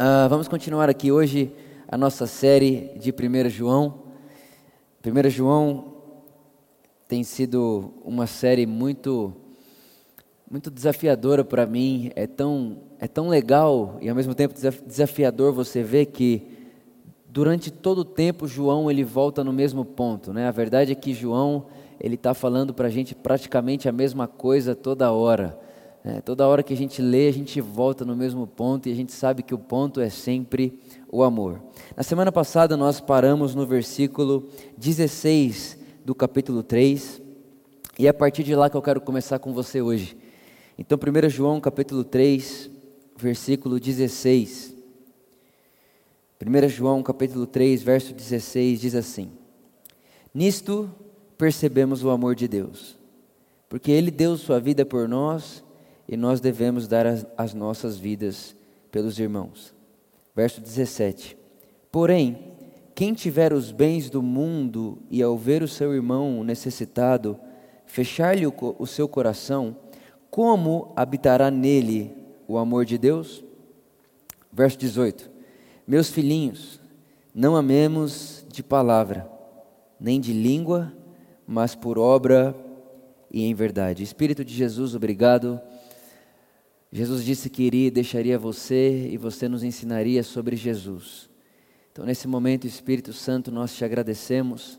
Uh, vamos continuar aqui hoje a nossa série de 1 João. 1 João tem sido uma série muito muito desafiadora para mim. É tão é tão legal e ao mesmo tempo desafiador você ver que durante todo o tempo João ele volta no mesmo ponto, né? A verdade é que João ele está falando para a gente praticamente a mesma coisa toda hora. É, toda hora que a gente lê, a gente volta no mesmo ponto e a gente sabe que o ponto é sempre o amor. Na semana passada nós paramos no versículo 16 do capítulo 3 e é a partir de lá que eu quero começar com você hoje. Então, 1 João capítulo 3, versículo 16. 1 João capítulo 3, verso 16 diz assim: Nisto percebemos o amor de Deus, porque Ele deu sua vida por nós e nós devemos dar as, as nossas vidas pelos irmãos. Verso 17: Porém, quem tiver os bens do mundo e ao ver o seu irmão necessitado, fechar-lhe o, o seu coração, como habitará nele o amor de Deus? Verso 18: Meus filhinhos, não amemos de palavra, nem de língua, mas por obra e em verdade. Espírito de Jesus, obrigado Jesus disse que iria e deixaria você e você nos ensinaria sobre Jesus. Então, nesse momento, Espírito Santo, nós te agradecemos,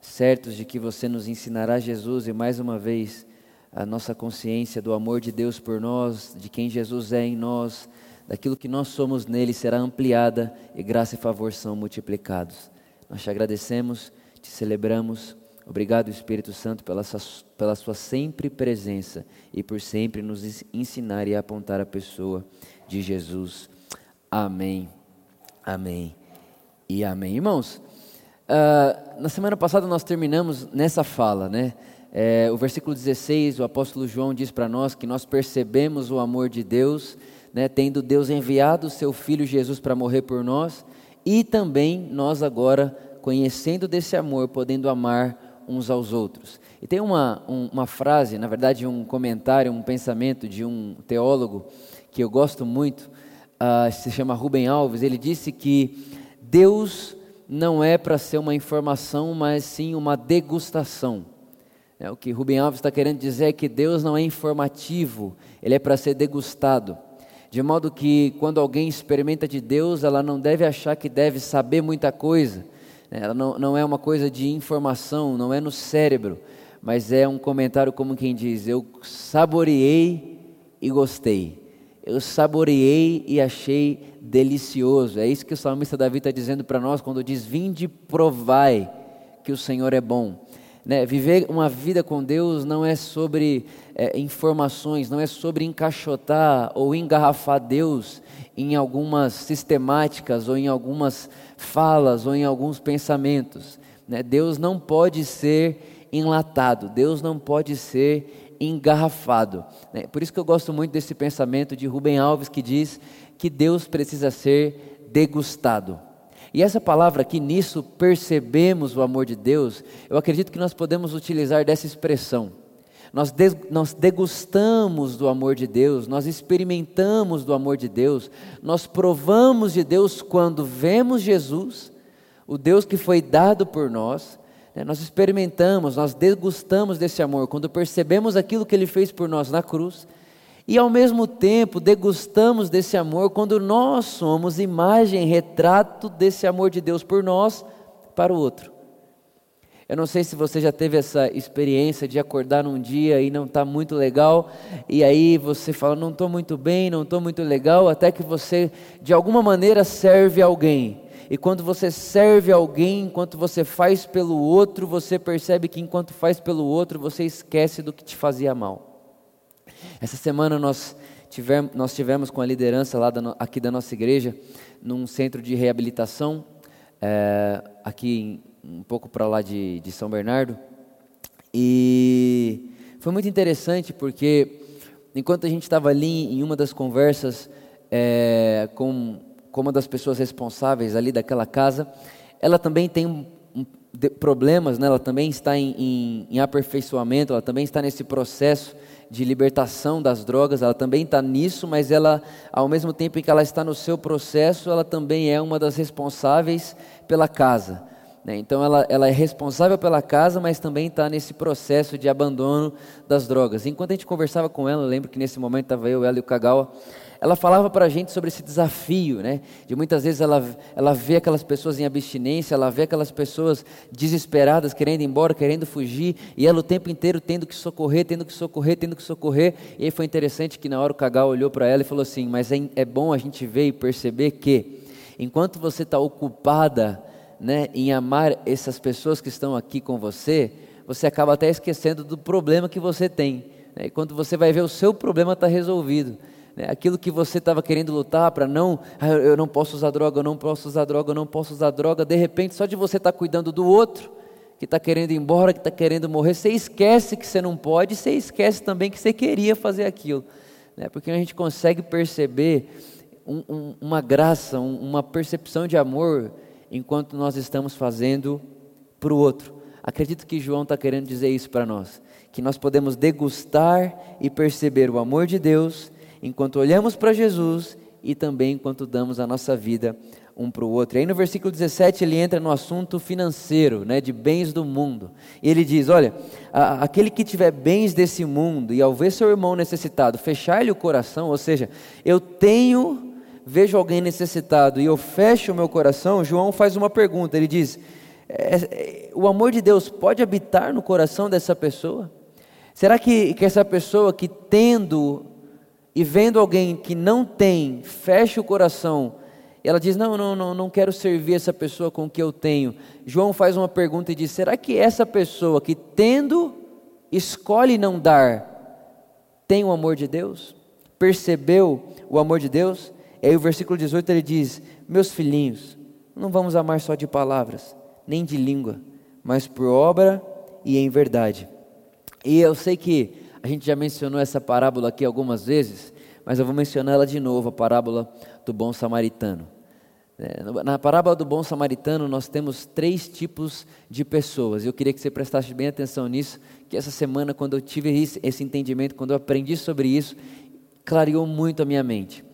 certos de que você nos ensinará Jesus e mais uma vez a nossa consciência do amor de Deus por nós, de quem Jesus é em nós, daquilo que nós somos nele será ampliada e graça e favor são multiplicados. Nós te agradecemos, te celebramos Obrigado, Espírito Santo, pela sua, pela sua sempre presença e por sempre nos ensinar e apontar a pessoa de Jesus. Amém, amém e amém. Irmãos, uh, na semana passada nós terminamos nessa fala, né? É, o versículo 16, o apóstolo João diz para nós que nós percebemos o amor de Deus, né, tendo Deus enviado o seu Filho Jesus para morrer por nós, e também nós agora, conhecendo desse amor, podendo amar uns aos outros. E tem uma, um, uma frase, na verdade, um comentário, um pensamento de um teólogo que eu gosto muito, uh, se chama Rubem Alves. Ele disse que Deus não é para ser uma informação, mas sim uma degustação. É, o que Rubem Alves está querendo dizer é que Deus não é informativo, ele é para ser degustado. De modo que quando alguém experimenta de Deus, ela não deve achar que deve saber muita coisa, ela não, não é uma coisa de informação, não é no cérebro, mas é um comentário como quem diz: Eu saboreei e gostei. Eu saboreei e achei delicioso. É isso que o salmista Davi está dizendo para nós quando diz: Vinde, provai que o Senhor é bom. Né? Viver uma vida com Deus não é sobre é, informações, não é sobre encaixotar ou engarrafar Deus em algumas sistemáticas ou em algumas falas ou em alguns pensamentos. Né? Deus não pode ser enlatado, Deus não pode ser engarrafado. Né? Por isso que eu gosto muito desse pensamento de Rubem Alves que diz que Deus precisa ser degustado. E essa palavra aqui, nisso percebemos o amor de Deus, eu acredito que nós podemos utilizar dessa expressão. Nós, nós degustamos do amor de Deus, nós experimentamos do amor de Deus, nós provamos de Deus quando vemos Jesus, o Deus que foi dado por nós, né, nós experimentamos, nós degustamos desse amor quando percebemos aquilo que Ele fez por nós na cruz, e ao mesmo tempo degustamos desse amor quando nós somos imagem, retrato desse amor de Deus por nós para o outro. Eu não sei se você já teve essa experiência de acordar num dia e não está muito legal, e aí você fala, não estou muito bem, não estou muito legal, até que você, de alguma maneira, serve alguém. E quando você serve alguém, enquanto você faz pelo outro, você percebe que enquanto faz pelo outro, você esquece do que te fazia mal. Essa semana nós tivemos, nós tivemos com a liderança lá da, aqui da nossa igreja, num centro de reabilitação, é, aqui em um pouco para lá de, de São Bernardo. E foi muito interessante porque, enquanto a gente estava ali em uma das conversas é, com, com uma das pessoas responsáveis ali daquela casa, ela também tem um, um, de, problemas, né? ela também está em, em, em aperfeiçoamento, ela também está nesse processo de libertação das drogas, ela também está nisso, mas ela, ao mesmo tempo em que ela está no seu processo, ela também é uma das responsáveis pela casa. Né? Então ela, ela é responsável pela casa, mas também está nesse processo de abandono das drogas. Enquanto a gente conversava com ela, lembro que nesse momento estava eu, ela e o Kagawa, ela falava para a gente sobre esse desafio, né? De muitas vezes ela, ela vê aquelas pessoas em abstinência, ela vê aquelas pessoas desesperadas, querendo ir embora, querendo fugir, e ela o tempo inteiro tendo que socorrer, tendo que socorrer, tendo que socorrer. E aí foi interessante que na hora o Kagawa olhou para ela e falou assim: Mas é, é bom a gente ver e perceber que, enquanto você está ocupada né, em amar essas pessoas que estão aqui com você, você acaba até esquecendo do problema que você tem. Né? E quando você vai ver, o seu problema está resolvido. Né? Aquilo que você estava querendo lutar para não, ah, eu não posso usar droga, eu não posso usar droga, eu não posso usar droga, de repente, só de você estar tá cuidando do outro, que está querendo ir embora, que está querendo morrer, você esquece que você não pode, você esquece também que você queria fazer aquilo. Né? Porque a gente consegue perceber um, um, uma graça, um, uma percepção de amor enquanto nós estamos fazendo para o outro. Acredito que João está querendo dizer isso para nós, que nós podemos degustar e perceber o amor de Deus enquanto olhamos para Jesus e também enquanto damos a nossa vida um para o outro. E aí no versículo 17 ele entra no assunto financeiro, né, de bens do mundo. E ele diz: Olha, a, aquele que tiver bens desse mundo e ao ver seu irmão necessitado, fechar-lhe o coração, ou seja, eu tenho vejo alguém necessitado e eu fecho o meu coração, João faz uma pergunta. Ele diz: é, é, o amor de Deus pode habitar no coração dessa pessoa? Será que, que essa pessoa que tendo e vendo alguém que não tem, fecha o coração, ela diz: não, não, não, não quero servir essa pessoa com o que eu tenho. João faz uma pergunta e diz: será que essa pessoa que tendo, escolhe não dar, tem o amor de Deus? Percebeu o amor de Deus? E aí o versículo 18 ele diz: Meus filhinhos, não vamos amar só de palavras, nem de língua, mas por obra e em verdade. E eu sei que a gente já mencionou essa parábola aqui algumas vezes, mas eu vou mencionar ela de novo, a parábola do bom samaritano. É, na parábola do bom samaritano, nós temos três tipos de pessoas. Eu queria que você prestasse bem atenção nisso, que essa semana, quando eu tive esse entendimento, quando eu aprendi sobre isso, clareou muito a minha mente.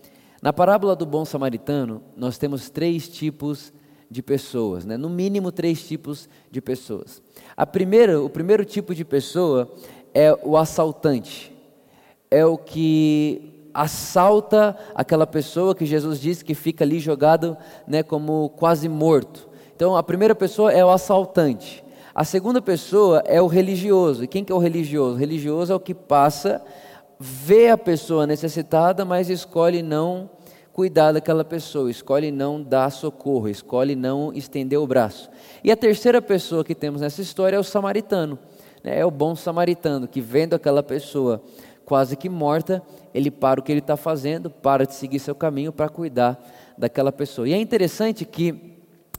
Na parábola do bom samaritano, nós temos três tipos de pessoas, né? no mínimo três tipos de pessoas. A primeira, o primeiro tipo de pessoa é o assaltante, é o que assalta aquela pessoa que Jesus disse que fica ali jogado né, como quase morto. Então a primeira pessoa é o assaltante. A segunda pessoa é o religioso. E quem que é o religioso? O religioso é o que passa vê a pessoa necessitada, mas escolhe não cuidar daquela pessoa, escolhe não dar socorro, escolhe não estender o braço. E a terceira pessoa que temos nessa história é o samaritano, né? é o bom samaritano, que vendo aquela pessoa quase que morta, ele para o que ele está fazendo, para de seguir seu caminho para cuidar daquela pessoa. E é interessante que,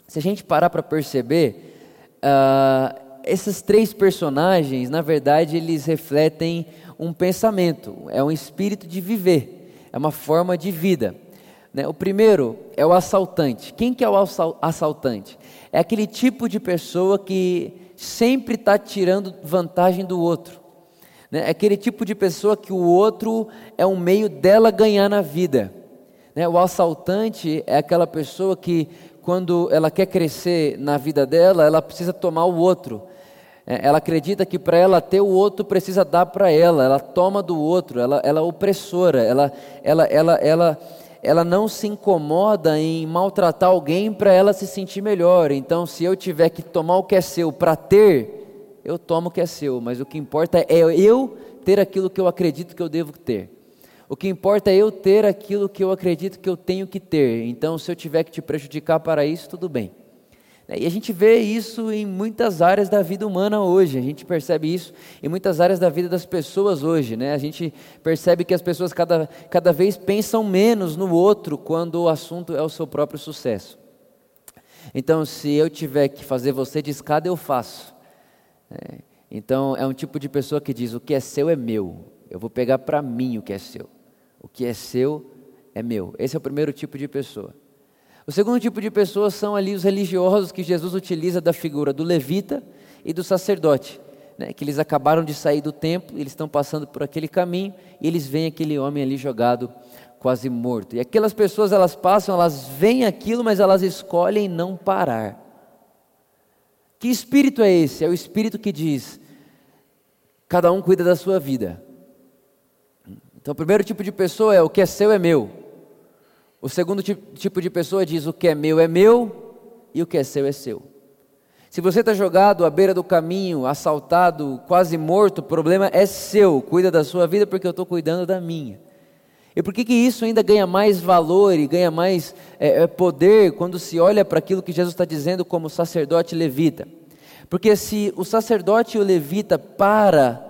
se a gente parar para perceber, uh, esses três personagens, na verdade, eles refletem um pensamento, é um espírito de viver, é uma forma de vida. Né? O primeiro é o assaltante. Quem que é o assaltante? É aquele tipo de pessoa que sempre está tirando vantagem do outro. Né? É aquele tipo de pessoa que o outro é um meio dela ganhar na vida. Né? O assaltante é aquela pessoa que, quando ela quer crescer na vida dela, ela precisa tomar o outro. É, ela acredita que para ela ter o outro precisa dar para ela, ela toma do outro, ela, ela é opressora, ela, ela, ela, ela, ela não se incomoda em maltratar alguém para ela se sentir melhor. Então, se eu tiver que tomar o que é seu para ter, eu tomo o que é seu, mas o que importa é eu ter aquilo que eu acredito que eu devo ter. O que importa é eu ter aquilo que eu acredito que eu tenho que ter. Então, se eu tiver que te prejudicar para isso, tudo bem. E a gente vê isso em muitas áreas da vida humana hoje, a gente percebe isso em muitas áreas da vida das pessoas hoje. Né? A gente percebe que as pessoas cada, cada vez pensam menos no outro quando o assunto é o seu próprio sucesso. Então, se eu tiver que fazer você de escada, eu faço. É, então, é um tipo de pessoa que diz: o que é seu é meu, eu vou pegar para mim o que é seu. O que é seu é meu. Esse é o primeiro tipo de pessoa. O segundo tipo de pessoas são ali os religiosos que Jesus utiliza da figura do levita e do sacerdote. né, que eles acabaram de sair do templo, eles estão passando por aquele caminho e eles veem aquele homem ali jogado quase morto. E aquelas pessoas elas passam, elas veem aquilo, mas elas escolhem não parar. Que espírito é esse? É o espírito que diz: cada um cuida da sua vida. Então, o primeiro tipo de pessoa é: o que é seu é meu. O segundo tipo de pessoa diz: o que é meu é meu e o que é seu é seu. Se você está jogado à beira do caminho, assaltado, quase morto, o problema é seu. Cuida da sua vida porque eu estou cuidando da minha. E por que, que isso ainda ganha mais valor e ganha mais é, é poder quando se olha para aquilo que Jesus está dizendo como sacerdote levita? Porque se o sacerdote e o levita para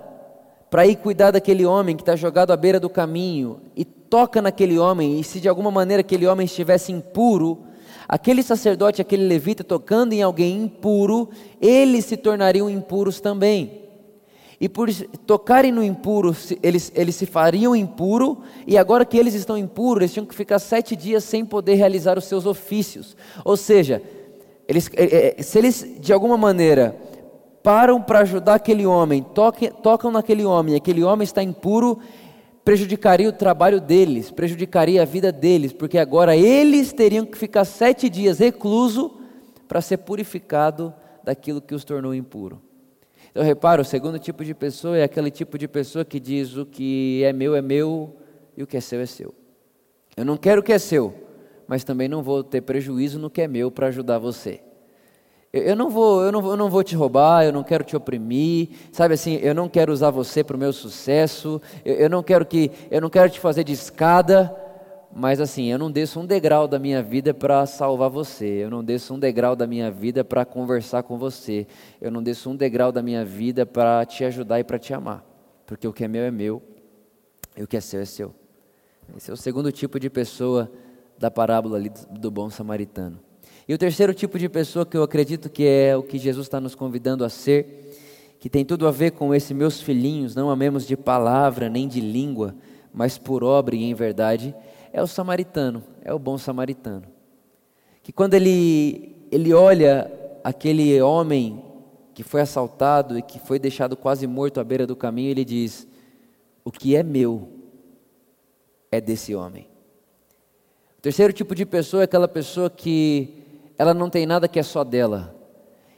para ir cuidar daquele homem que está jogado à beira do caminho e toca naquele homem, e se de alguma maneira aquele homem estivesse impuro, aquele sacerdote, aquele levita tocando em alguém impuro, eles se tornariam impuros também. E por tocarem no impuro, eles, eles se fariam impuro, e agora que eles estão impuros, eles tinham que ficar sete dias sem poder realizar os seus ofícios. Ou seja, eles, é, é, se eles de alguma maneira param para ajudar aquele homem, tocam naquele homem, aquele homem está impuro, prejudicaria o trabalho deles, prejudicaria a vida deles, porque agora eles teriam que ficar sete dias recluso para ser purificado daquilo que os tornou impuro. Então, repara, o segundo tipo de pessoa é aquele tipo de pessoa que diz: o que é meu é meu e o que é seu é seu. Eu não quero o que é seu, mas também não vou ter prejuízo no que é meu para ajudar você. Eu não, vou, eu, não eu não vou te roubar, eu não quero te oprimir, sabe assim, eu não quero usar você para o meu sucesso, eu, eu, não quero que, eu não quero te fazer de escada, mas assim, eu não desço um degrau da minha vida para salvar você, eu não desço um degrau da minha vida para conversar com você, eu não desço um degrau da minha vida para te ajudar e para te amar, porque o que é meu é meu e o que é seu é seu. Esse é o segundo tipo de pessoa da parábola ali do bom samaritano. E o terceiro tipo de pessoa que eu acredito que é o que Jesus está nos convidando a ser, que tem tudo a ver com esse meus filhinhos, não amemos de palavra nem de língua, mas por obra e em verdade, é o samaritano, é o bom samaritano. Que quando ele, ele olha aquele homem que foi assaltado e que foi deixado quase morto à beira do caminho, ele diz: O que é meu é desse homem. O terceiro tipo de pessoa é aquela pessoa que ela não tem nada que é só dela.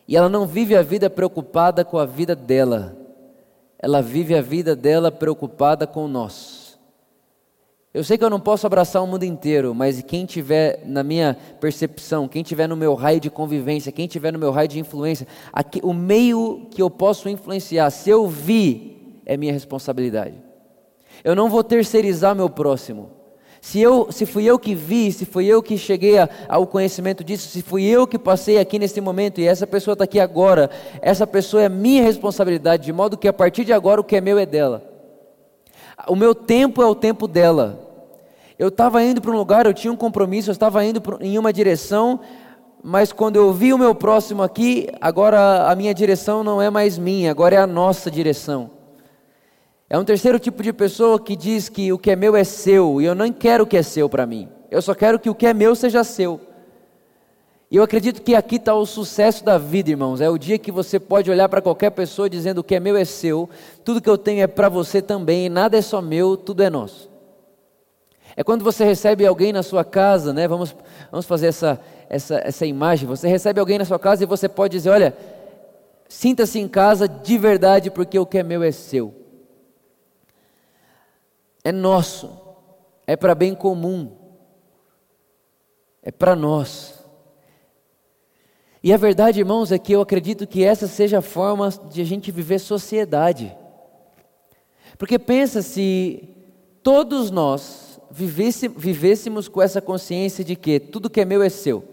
E ela não vive a vida preocupada com a vida dela. Ela vive a vida dela preocupada com nós. Eu sei que eu não posso abraçar o mundo inteiro, mas quem tiver na minha percepção, quem tiver no meu raio de convivência, quem tiver no meu raio de influência, aqui, o meio que eu posso influenciar, se eu vi, é minha responsabilidade. Eu não vou terceirizar meu próximo. Se, eu, se fui eu que vi, se fui eu que cheguei a, ao conhecimento disso, se fui eu que passei aqui nesse momento e essa pessoa está aqui agora, essa pessoa é minha responsabilidade, de modo que a partir de agora o que é meu é dela. O meu tempo é o tempo dela. Eu estava indo para um lugar, eu tinha um compromisso, eu estava indo em uma direção, mas quando eu vi o meu próximo aqui, agora a minha direção não é mais minha, agora é a nossa direção. É um terceiro tipo de pessoa que diz que o que é meu é seu, e eu não quero o que é seu para mim, eu só quero que o que é meu seja seu. E eu acredito que aqui está o sucesso da vida, irmãos. É o dia que você pode olhar para qualquer pessoa dizendo o que é meu é seu, tudo que eu tenho é para você também, nada é só meu, tudo é nosso. É quando você recebe alguém na sua casa, né? Vamos, vamos fazer essa, essa, essa imagem. Você recebe alguém na sua casa e você pode dizer: Olha, sinta-se em casa de verdade, porque o que é meu é seu. É nosso, é para bem comum, é para nós. E a verdade, irmãos, é que eu acredito que essa seja a forma de a gente viver sociedade. Porque pensa se todos nós vivêssemos com essa consciência de que tudo que é meu é seu.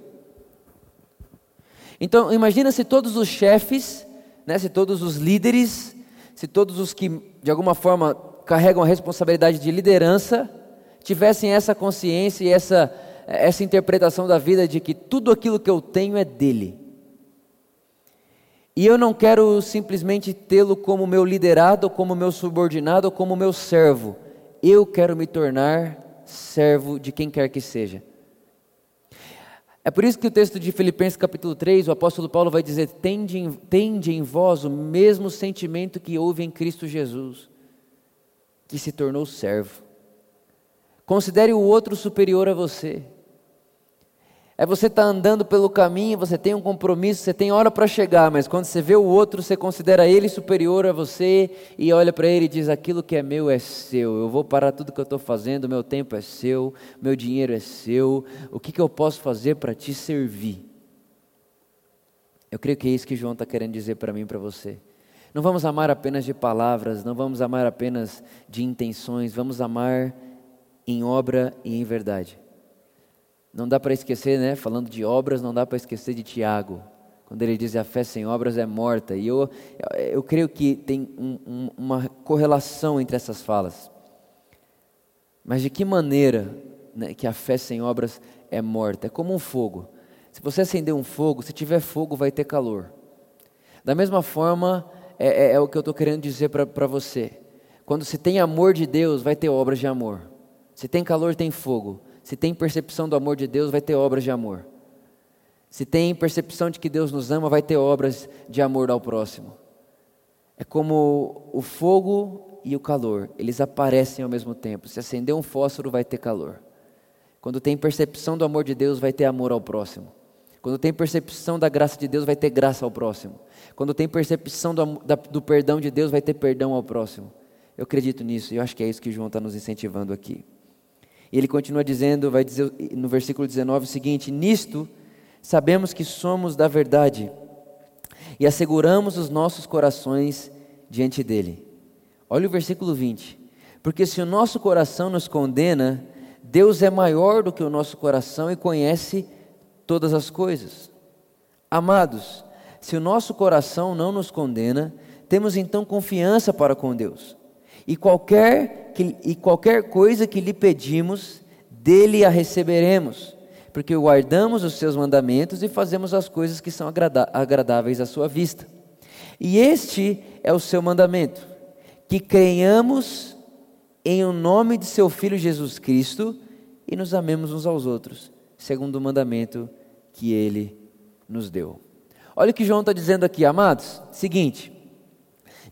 Então, imagina se todos os chefes, né, se todos os líderes, se todos os que de alguma forma carregam a responsabilidade de liderança, tivessem essa consciência e essa essa interpretação da vida de que tudo aquilo que eu tenho é dele. E eu não quero simplesmente tê-lo como meu liderado, como meu subordinado, como meu servo. Eu quero me tornar servo de quem quer que seja. É por isso que o texto de Filipenses capítulo 3, o apóstolo Paulo vai dizer: tende, tende em vós o mesmo sentimento que houve em Cristo Jesus, que se tornou servo. Considere o outro superior a você. É você tá andando pelo caminho, você tem um compromisso, você tem hora para chegar, mas quando você vê o outro, você considera ele superior a você e olha para ele e diz: aquilo que é meu é seu, eu vou parar tudo que eu estou fazendo, meu tempo é seu, meu dinheiro é seu, o que, que eu posso fazer para te servir? Eu creio que é isso que João está querendo dizer para mim e para você. Não vamos amar apenas de palavras, não vamos amar apenas de intenções, vamos amar em obra e em verdade. Não dá para esquecer, né? Falando de obras, não dá para esquecer de Tiago, quando ele diz a fé sem obras é morta. E eu, eu creio que tem um, um, uma correlação entre essas falas. Mas de que maneira né, que a fé sem obras é morta? É como um fogo. Se você acender um fogo, se tiver fogo, vai ter calor. Da mesma forma, é, é, é o que eu estou querendo dizer para você. Quando se tem amor de Deus, vai ter obras de amor. Se tem calor, tem fogo. Se tem percepção do amor de Deus, vai ter obras de amor. Se tem percepção de que Deus nos ama, vai ter obras de amor ao próximo. É como o fogo e o calor, eles aparecem ao mesmo tempo. Se acender um fósforo, vai ter calor. Quando tem percepção do amor de Deus, vai ter amor ao próximo. Quando tem percepção da graça de Deus, vai ter graça ao próximo. Quando tem percepção do, da, do perdão de Deus, vai ter perdão ao próximo. Eu acredito nisso e eu acho que é isso que João está nos incentivando aqui. E ele continua dizendo, vai dizer no versículo 19 o seguinte: Nisto sabemos que somos da verdade e asseguramos os nossos corações diante dele. Olha o versículo 20. Porque se o nosso coração nos condena, Deus é maior do que o nosso coração e conhece todas as coisas. Amados, se o nosso coração não nos condena, temos então confiança para com Deus. E qualquer, que, e qualquer coisa que lhe pedimos, dele a receberemos, porque guardamos os seus mandamentos e fazemos as coisas que são agradáveis à sua vista. E este é o seu mandamento: que creiamos em o nome de seu Filho Jesus Cristo e nos amemos uns aos outros, segundo o mandamento que ele nos deu. Olha o que João está dizendo aqui, amados. Seguinte,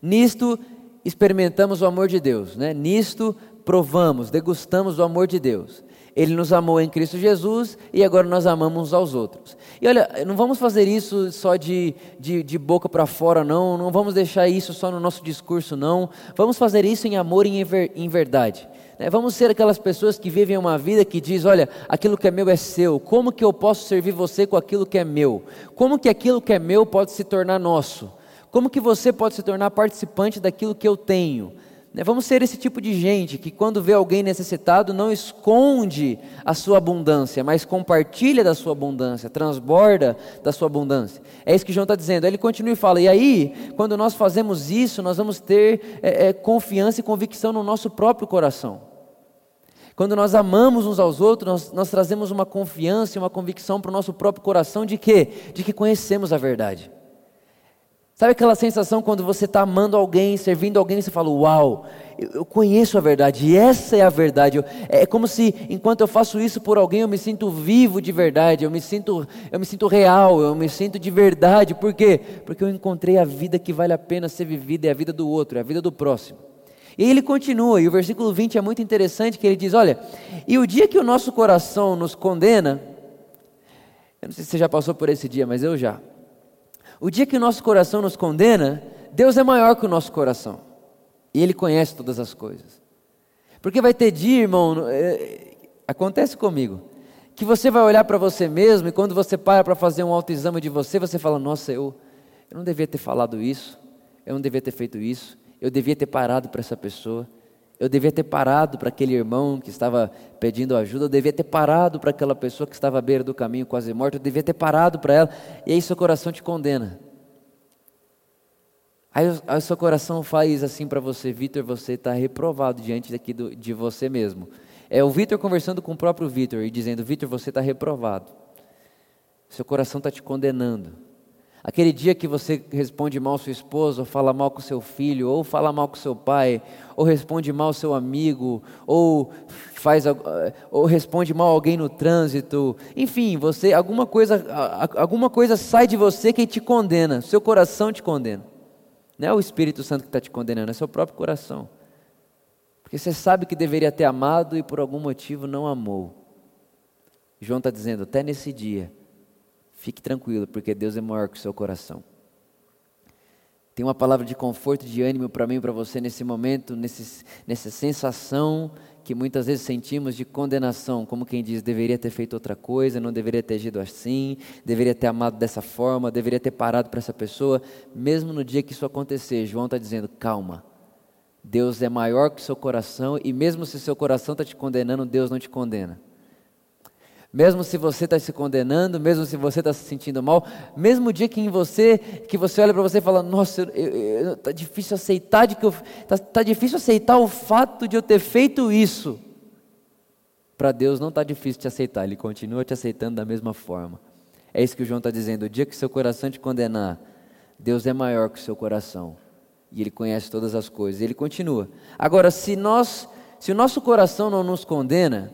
nisto experimentamos o amor de Deus, né? Nisto provamos, degustamos o amor de Deus. Ele nos amou em Cristo Jesus e agora nós amamos uns aos outros. E olha, não vamos fazer isso só de, de, de boca para fora, não. Não vamos deixar isso só no nosso discurso, não. Vamos fazer isso em amor e em, ver, em verdade. Né? Vamos ser aquelas pessoas que vivem uma vida que diz: olha, aquilo que é meu é seu. Como que eu posso servir você com aquilo que é meu? Como que aquilo que é meu pode se tornar nosso? Como que você pode se tornar participante daquilo que eu tenho? Né, vamos ser esse tipo de gente que, quando vê alguém necessitado, não esconde a sua abundância, mas compartilha da sua abundância, transborda da sua abundância. É isso que João está dizendo. Ele continua e fala: e aí, quando nós fazemos isso, nós vamos ter é, é, confiança e convicção no nosso próprio coração. Quando nós amamos uns aos outros, nós, nós trazemos uma confiança e uma convicção para o nosso próprio coração de quê? De que conhecemos a verdade. Sabe aquela sensação quando você está amando alguém, servindo alguém, e você fala: Uau, eu, conheço a verdade, e essa é a verdade. Eu, é como se, enquanto eu faço isso por alguém, eu me sinto vivo de verdade, eu me sinto, eu me sinto real, eu me sinto de verdade. Por quê? Porque eu encontrei a vida que vale a pena ser vivida, é a vida do outro, é a vida do próximo. E ele continua, e o versículo 20 é muito interessante, que ele diz: Olha, e o dia que o nosso coração nos condena, eu não sei se você já passou por esse dia, mas eu já. O dia que o nosso coração nos condena, Deus é maior que o nosso coração. E Ele conhece todas as coisas. Porque vai ter dia, irmão, é, acontece comigo, que você vai olhar para você mesmo e quando você para para fazer um autoexame de você, você fala: Nossa, eu, eu não devia ter falado isso, eu não devia ter feito isso, eu devia ter parado para essa pessoa, eu devia ter parado para aquele irmão que estava pedindo ajuda, eu devia ter parado para aquela pessoa que estava à beira do caminho quase morta, eu devia ter parado para ela, e aí seu coração te condena. Aí, aí seu coração faz assim para você, Vitor, você está reprovado diante daqui do, de você mesmo. É o Vitor conversando com o próprio Vitor e dizendo: Vitor, você está reprovado. Seu coração está te condenando. Aquele dia que você responde mal sua esposa, ou fala mal com seu filho, ou fala mal com seu pai, ou responde mal seu amigo, ou faz ou responde mal alguém no trânsito. Enfim, você alguma coisa alguma coisa sai de você que te condena, seu coração te condena. Não é o Espírito Santo que está te condenando, é seu próprio coração. Porque você sabe que deveria ter amado e por algum motivo não amou. João está dizendo, até nesse dia, Fique tranquilo, porque Deus é maior que o seu coração. Tem uma palavra de conforto, de ânimo para mim e para você nesse momento, nesse, nessa sensação que muitas vezes sentimos de condenação, como quem diz, deveria ter feito outra coisa, não deveria ter agido assim, deveria ter amado dessa forma, deveria ter parado para essa pessoa. Mesmo no dia que isso acontecer, João está dizendo: calma, Deus é maior que o seu coração, e mesmo se seu coração está te condenando, Deus não te condena. Mesmo se você está se condenando, mesmo se você está se sentindo mal, mesmo o dia que em você, que você olha para você e fala, nossa, está difícil aceitar de que está tá difícil aceitar o fato de eu ter feito isso. Para Deus não está difícil te aceitar, Ele continua te aceitando da mesma forma. É isso que o João está dizendo. O dia que seu coração te condenar, Deus é maior que o seu coração e Ele conhece todas as coisas. Ele continua. Agora, se nós, se o nosso coração não nos condena,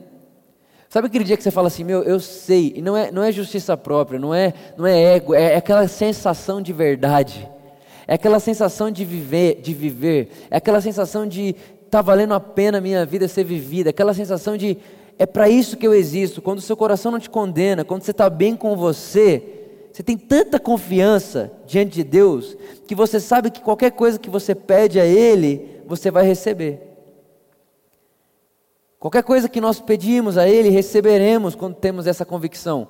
Sabe aquele dia que você fala assim, meu, eu sei, e não é, não é justiça própria, não é, não é ego, é, é aquela sensação de verdade, é aquela sensação de viver, de viver, é aquela sensação de tá valendo a pena a minha vida ser vivida, aquela sensação de é para isso que eu existo. Quando o seu coração não te condena, quando você está bem com você, você tem tanta confiança diante de Deus que você sabe que qualquer coisa que você pede a Ele, você vai receber. Qualquer coisa que nós pedimos a Ele, receberemos quando temos essa convicção.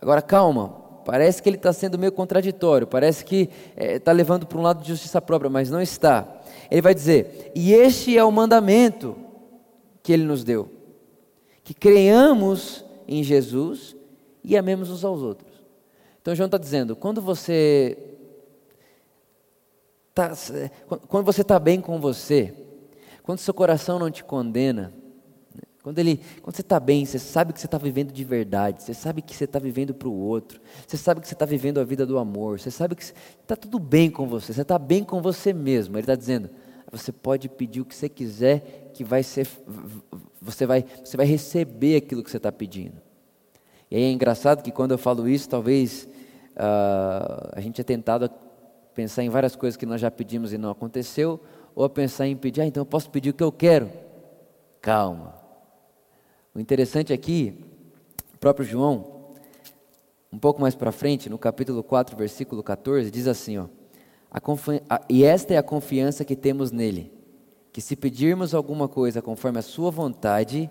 Agora, calma, parece que ele está sendo meio contraditório, parece que está é, levando para um lado de justiça própria, mas não está. Ele vai dizer: E este é o mandamento que Ele nos deu, que creiamos em Jesus e amemos uns aos outros. Então, João está dizendo: quando você está quando você está bem com você, quando seu coração não te condena, quando, ele, quando você está bem, você sabe que você está vivendo de verdade, você sabe que você está vivendo para o outro, você sabe que você está vivendo a vida do amor, você sabe que está tudo bem com você, você está bem com você mesmo. Ele está dizendo, você pode pedir o que você quiser, que vai ser, você vai, você vai receber aquilo que você está pedindo. E aí é engraçado que quando eu falo isso, talvez uh, a gente é tentado a pensar em várias coisas que nós já pedimos e não aconteceu, ou a pensar em pedir, ah, então eu posso pedir o que eu quero. Calma. O interessante aqui, o próprio João, um pouco mais para frente, no capítulo 4, versículo 14, diz assim: ó, a, E esta é a confiança que temos nele, que se pedirmos alguma coisa conforme a sua vontade,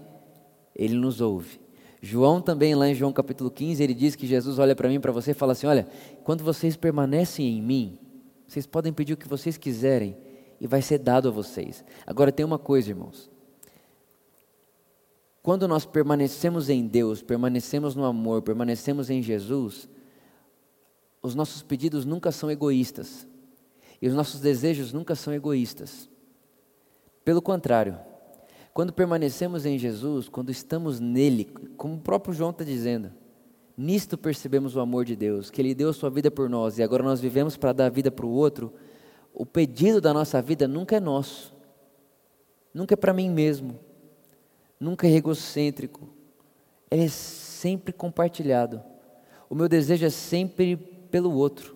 ele nos ouve. João também, lá em João capítulo 15, ele diz que Jesus olha para mim, para você e fala assim: Olha, quando vocês permanecem em mim, vocês podem pedir o que vocês quiserem e vai ser dado a vocês. Agora tem uma coisa, irmãos. Quando nós permanecemos em Deus, permanecemos no amor, permanecemos em Jesus, os nossos pedidos nunca são egoístas. E os nossos desejos nunca são egoístas. Pelo contrário, quando permanecemos em Jesus, quando estamos nele, como o próprio João está dizendo, nisto percebemos o amor de Deus, que Ele deu a sua vida por nós e agora nós vivemos para dar a vida para o outro. O pedido da nossa vida nunca é nosso, nunca é para mim mesmo, nunca é egocêntrico, ele é sempre compartilhado. O meu desejo é sempre pelo outro,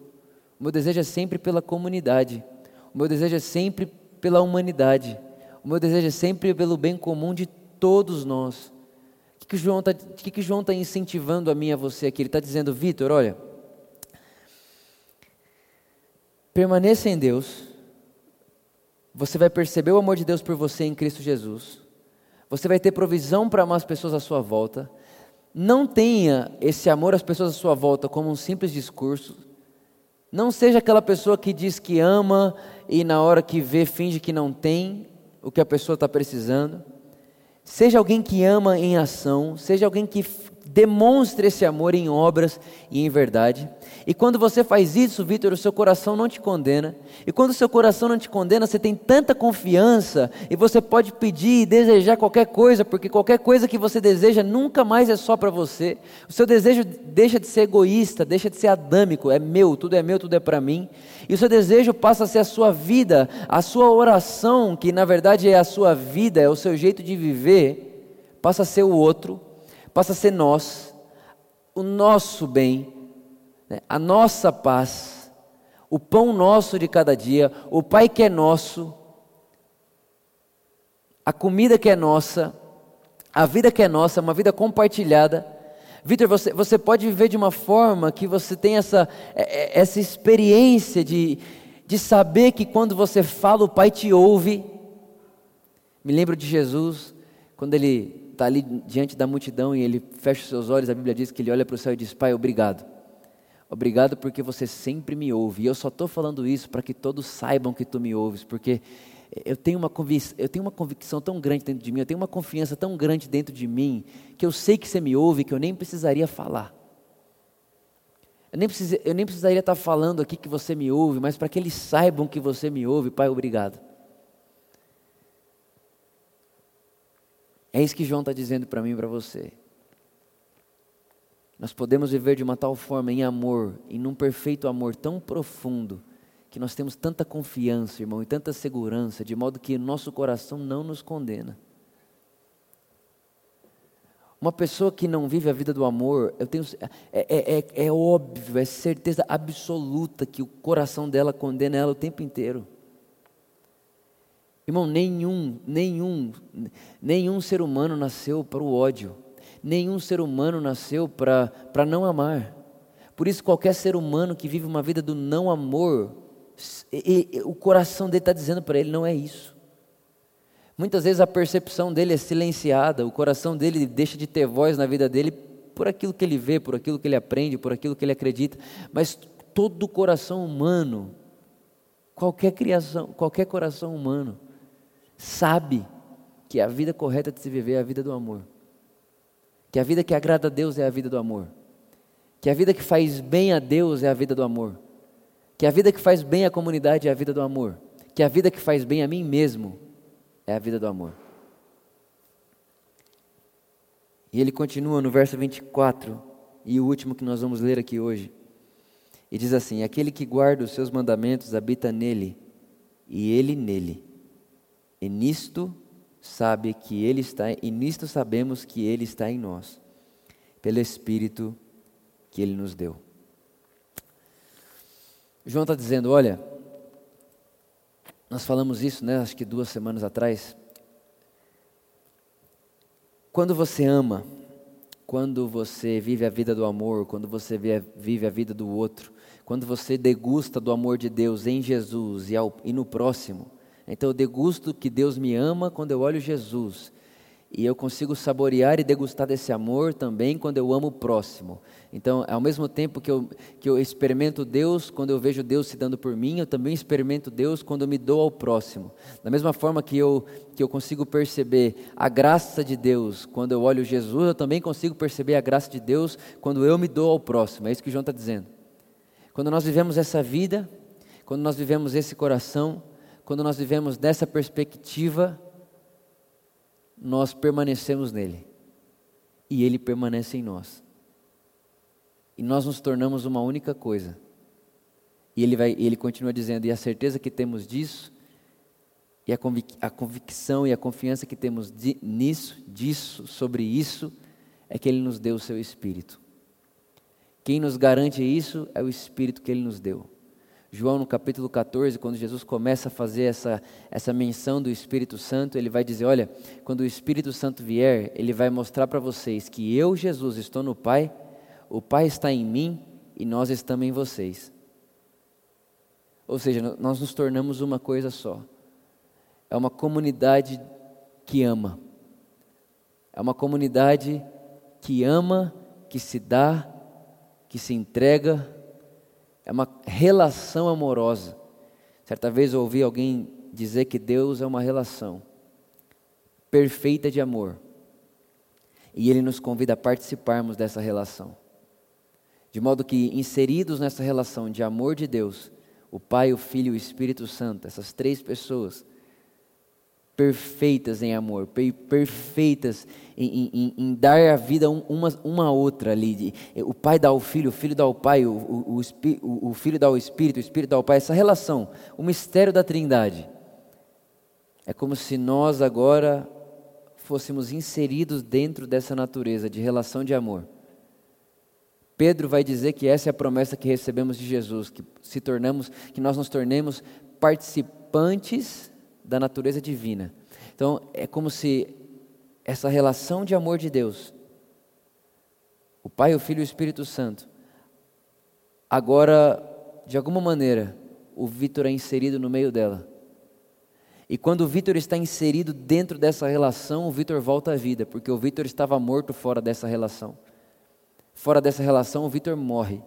o meu desejo é sempre pela comunidade, o meu desejo é sempre pela humanidade, o meu desejo é sempre pelo bem comum de todos nós. O que, João está tá incentivando a mim e a você aqui? Ele está dizendo, Vitor, olha, permaneça em Deus, você vai perceber o amor de Deus por você em Cristo Jesus. Você vai ter provisão para amar as pessoas à sua volta. Não tenha esse amor às pessoas à sua volta como um simples discurso. Não seja aquela pessoa que diz que ama e na hora que vê finge que não tem o que a pessoa está precisando. Seja alguém que ama em ação, seja alguém que demonstre esse amor em obras e em verdade. E quando você faz isso, Vitor, o seu coração não te condena. E quando o seu coração não te condena, você tem tanta confiança e você pode pedir e desejar qualquer coisa, porque qualquer coisa que você deseja nunca mais é só para você. O seu desejo deixa de ser egoísta, deixa de ser adâmico, é meu, tudo é meu, tudo é para mim. E o seu desejo passa a ser a sua vida, a sua oração, que na verdade é a sua vida, é o seu jeito de viver, passa a ser o outro, passa a ser nós, o nosso bem né? a nossa paz, o pão nosso de cada dia, o Pai que é nosso, a comida que é nossa, a vida que é nossa, uma vida compartilhada. Vitor, você, você pode viver de uma forma que você tem essa, é, é, essa experiência de, de saber que quando você fala, o Pai te ouve. Me lembro de Jesus, quando ele está ali diante da multidão e ele fecha os seus olhos, a Bíblia diz que ele olha para o céu e diz: Pai, obrigado. Obrigado porque você sempre me ouve. E eu só estou falando isso para que todos saibam que tu me ouves, porque eu tenho, uma eu tenho uma convicção tão grande dentro de mim, eu tenho uma confiança tão grande dentro de mim, que eu sei que você me ouve, que eu nem precisaria falar. Eu nem, precis, eu nem precisaria estar falando aqui que você me ouve, mas para que eles saibam que você me ouve, Pai, obrigado. É isso que João está dizendo para mim e para você. Nós podemos viver de uma tal forma em amor, em num perfeito amor tão profundo, que nós temos tanta confiança, irmão, e tanta segurança, de modo que nosso coração não nos condena. Uma pessoa que não vive a vida do amor, eu tenho, é, é, é, é óbvio, é certeza absoluta que o coração dela condena ela o tempo inteiro. Irmão, nenhum, nenhum, nenhum ser humano nasceu para o ódio. Nenhum ser humano nasceu para não amar. Por isso, qualquer ser humano que vive uma vida do não amor, e, e, o coração dele está dizendo para ele: não é isso. Muitas vezes a percepção dele é silenciada, o coração dele deixa de ter voz na vida dele por aquilo que ele vê, por aquilo que ele aprende, por aquilo que ele acredita. Mas todo coração humano, qualquer criação, qualquer coração humano, sabe que a vida correta de se viver é a vida do amor. Que a vida que agrada a Deus é a vida do amor. Que a vida que faz bem a Deus é a vida do amor. Que a vida que faz bem à comunidade é a vida do amor. Que a vida que faz bem a mim mesmo é a vida do amor. E ele continua no verso 24, e o último que nós vamos ler aqui hoje. E diz assim: Aquele que guarda os seus mandamentos habita nele, e ele nele. E nisto sabe que Ele está, e nisto sabemos que Ele está em nós, pelo Espírito que Ele nos deu. João está dizendo: olha, nós falamos isso, né, acho que duas semanas atrás. Quando você ama, quando você vive a vida do amor, quando você vive a vida do outro, quando você degusta do amor de Deus em Jesus e, ao, e no próximo, então eu degusto que Deus me ama quando eu olho Jesus. E eu consigo saborear e degustar desse amor também quando eu amo o próximo. Então, ao mesmo tempo que eu, que eu experimento Deus, quando eu vejo Deus se dando por mim, eu também experimento Deus quando eu me dou ao próximo. Da mesma forma que eu, que eu consigo perceber a graça de Deus quando eu olho Jesus, eu também consigo perceber a graça de Deus quando eu me dou ao próximo. É isso que João está dizendo. Quando nós vivemos essa vida, quando nós vivemos esse coração, quando nós vivemos dessa perspectiva, nós permanecemos nele e ele permanece em nós. E nós nos tornamos uma única coisa. E ele, vai, ele continua dizendo: e a certeza que temos disso, e a, convic, a convicção e a confiança que temos de, nisso, disso, sobre isso, é que ele nos deu o seu Espírito. Quem nos garante isso é o Espírito que ele nos deu. João, no capítulo 14, quando Jesus começa a fazer essa, essa menção do Espírito Santo, ele vai dizer: Olha, quando o Espírito Santo vier, ele vai mostrar para vocês que eu, Jesus, estou no Pai, o Pai está em mim e nós estamos em vocês. Ou seja, nós nos tornamos uma coisa só. É uma comunidade que ama. É uma comunidade que ama, que se dá, que se entrega é uma relação amorosa. Certa vez eu ouvi alguém dizer que Deus é uma relação perfeita de amor. E Ele nos convida a participarmos dessa relação. De modo que, inseridos nessa relação de amor de Deus, o Pai, o Filho e o Espírito Santo, essas três pessoas, perfeitas em amor, perfeitas em, em, em dar a vida uma, uma outra ali. O pai dá ao filho, o filho dá ao pai, o, o, o, o filho dá ao Espírito, o Espírito dá ao pai. Essa relação, o mistério da Trindade. É como se nós agora fôssemos inseridos dentro dessa natureza de relação de amor. Pedro vai dizer que essa é a promessa que recebemos de Jesus, que se tornamos, que nós nos tornemos participantes da natureza divina. Então, é como se essa relação de amor de Deus, o Pai, o Filho e o Espírito Santo, agora, de alguma maneira, o Vitor é inserido no meio dela. E quando o Vitor está inserido dentro dessa relação, o Vitor volta à vida, porque o Vitor estava morto fora dessa relação. Fora dessa relação, o Vitor morre.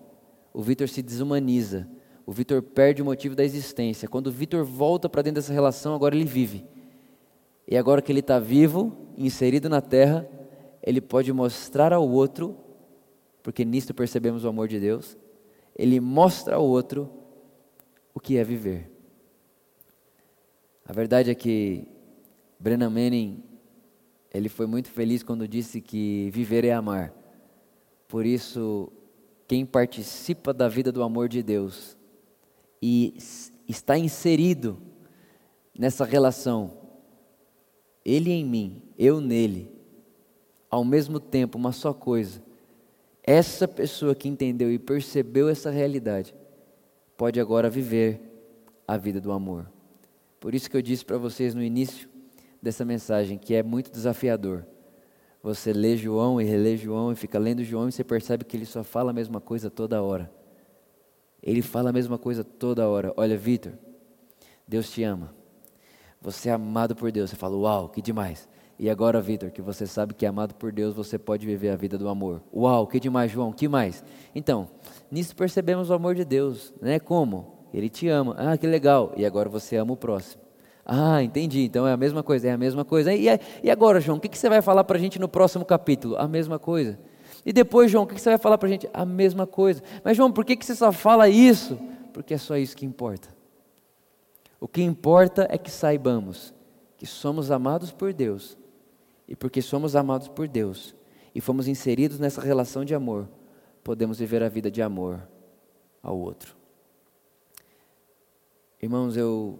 O Vitor se desumaniza o Vitor perde o motivo da existência. Quando o Vitor volta para dentro dessa relação, agora ele vive. E agora que ele está vivo, inserido na terra, ele pode mostrar ao outro, porque nisto percebemos o amor de Deus, ele mostra ao outro o que é viver. A verdade é que Brennan Manning, ele foi muito feliz quando disse que viver é amar. Por isso, quem participa da vida do amor de Deus e está inserido nessa relação, ele em mim, eu nele, ao mesmo tempo, uma só coisa. Essa pessoa que entendeu e percebeu essa realidade, pode agora viver a vida do amor. Por isso que eu disse para vocês no início dessa mensagem que é muito desafiador. Você lê João e relê João e fica lendo João e você percebe que ele só fala a mesma coisa toda hora. Ele fala a mesma coisa toda hora. Olha, Vitor, Deus te ama. Você é amado por Deus. Você fala, uau, que demais. E agora, Vitor, que você sabe que é amado por Deus, você pode viver a vida do amor. Uau, que demais, João, que mais? Então, nisso percebemos o amor de Deus, né? Como? Ele te ama. Ah, que legal. E agora você ama o próximo. Ah, entendi. Então é a mesma coisa, é a mesma coisa. E, e agora, João, o que, que você vai falar para a gente no próximo capítulo? A mesma coisa. E depois, João, o que você vai falar para a gente? A mesma coisa. Mas, João, por que você só fala isso? Porque é só isso que importa. O que importa é que saibamos que somos amados por Deus. E porque somos amados por Deus e fomos inseridos nessa relação de amor, podemos viver a vida de amor ao outro. Irmãos, eu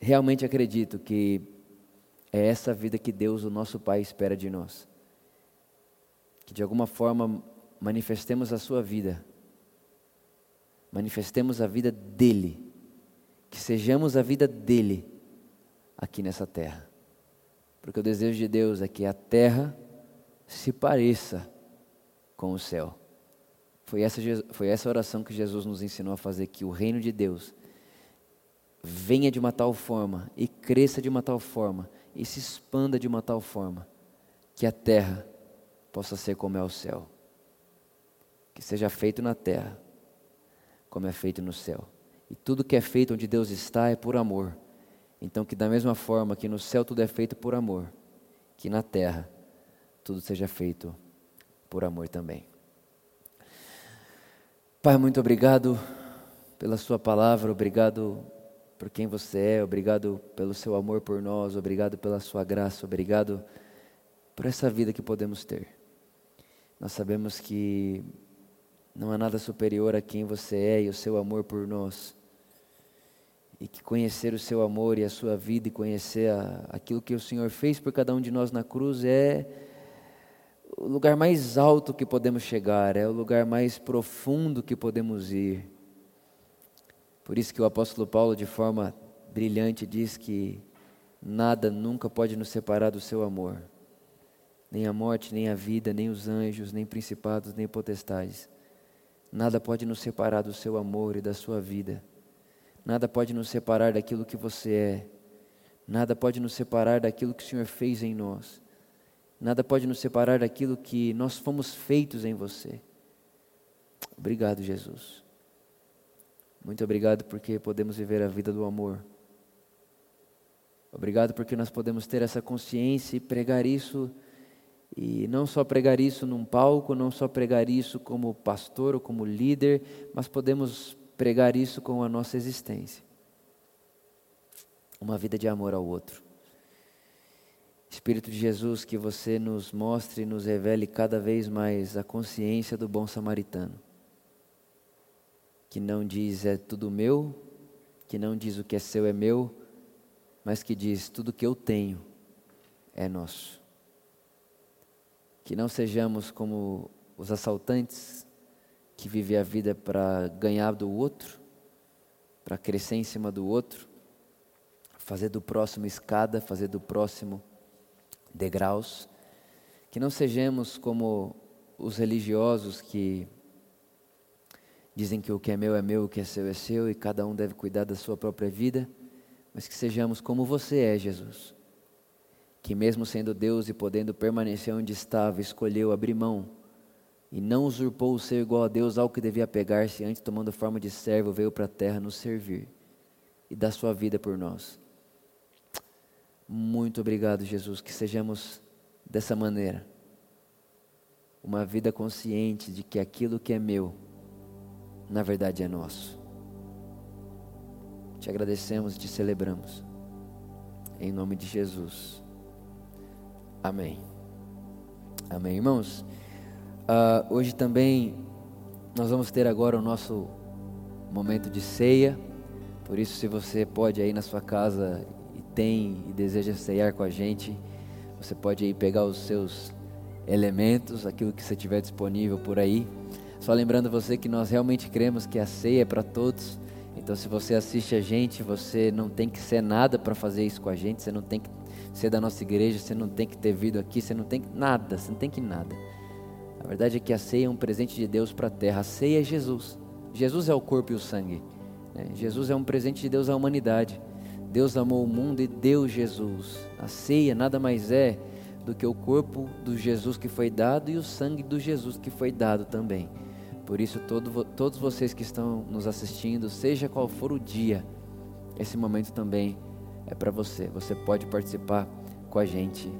realmente acredito que é essa vida que Deus, o nosso Pai, espera de nós que de alguma forma manifestemos a sua vida, manifestemos a vida dele, que sejamos a vida dele aqui nessa terra. Porque o desejo de Deus é que a terra se pareça com o céu. Foi essa, foi essa oração que Jesus nos ensinou a fazer, que o reino de Deus venha de uma tal forma e cresça de uma tal forma e se expanda de uma tal forma que a terra possa ser como é o céu. Que seja feito na terra, como é feito no céu. E tudo que é feito onde Deus está é por amor. Então, que da mesma forma que no céu tudo é feito por amor, que na terra tudo seja feito por amor também. Pai, muito obrigado pela Sua palavra, obrigado por quem você é, obrigado pelo seu amor por nós, obrigado pela Sua graça, obrigado por essa vida que podemos ter. Nós sabemos que não há nada superior a quem você é e o seu amor por nós. E que conhecer o seu amor e a sua vida e conhecer a, aquilo que o Senhor fez por cada um de nós na cruz é o lugar mais alto que podemos chegar, é o lugar mais profundo que podemos ir. Por isso que o apóstolo Paulo, de forma brilhante, diz que nada nunca pode nos separar do seu amor nem a morte, nem a vida, nem os anjos, nem principados, nem potestades. Nada pode nos separar do seu amor e da sua vida. Nada pode nos separar daquilo que você é. Nada pode nos separar daquilo que o Senhor fez em nós. Nada pode nos separar daquilo que nós fomos feitos em você. Obrigado, Jesus. Muito obrigado porque podemos viver a vida do amor. Obrigado porque nós podemos ter essa consciência e pregar isso E não só pregar isso num palco, não só pregar isso como pastor ou como líder, mas podemos pregar isso com a nossa existência. Uma vida de amor ao outro. Espírito de Jesus, que você nos mostre e nos revele cada vez mais a consciência do bom samaritano. Que não diz é tudo meu, que não diz o que é seu é meu, mas que diz tudo que eu tenho é nosso. Que não sejamos como os assaltantes que vivem a vida para ganhar do outro, para crescer em cima do outro, fazer do próximo escada, fazer do próximo degraus. Que não sejamos como os religiosos que dizem que o que é meu é meu, o que é seu é seu e cada um deve cuidar da sua própria vida, mas que sejamos como você é, Jesus que, mesmo sendo Deus e podendo permanecer onde estava, escolheu abrir mão e não usurpou o ser igual a Deus, ao que devia pegar-se, antes tomando forma de servo, veio para a terra nos servir e dar sua vida por nós. Muito obrigado, Jesus, que sejamos dessa maneira. Uma vida consciente de que aquilo que é meu, na verdade é nosso. Te agradecemos e te celebramos. Em nome de Jesus. Amém. Amém, irmãos. Uh, hoje também nós vamos ter agora o nosso momento de ceia. Por isso, se você pode aí na sua casa e tem e deseja ceiar com a gente, você pode aí pegar os seus elementos, aquilo que você tiver disponível por aí. Só lembrando você que nós realmente cremos que a ceia é para todos. Então, se você assiste a gente, você não tem que ser nada para fazer isso com a gente, você não tem que ser da nossa igreja, você não tem que ter vindo aqui, você não tem que nada, você não tem que nada. A verdade é que a ceia é um presente de Deus para a terra. A ceia é Jesus. Jesus é o corpo e o sangue. Né? Jesus é um presente de Deus à humanidade. Deus amou o mundo e deu Jesus. A ceia nada mais é do que o corpo do Jesus que foi dado e o sangue do Jesus que foi dado também. Por isso, todo, todos vocês que estão nos assistindo, seja qual for o dia, esse momento também é para você. Você pode participar com a gente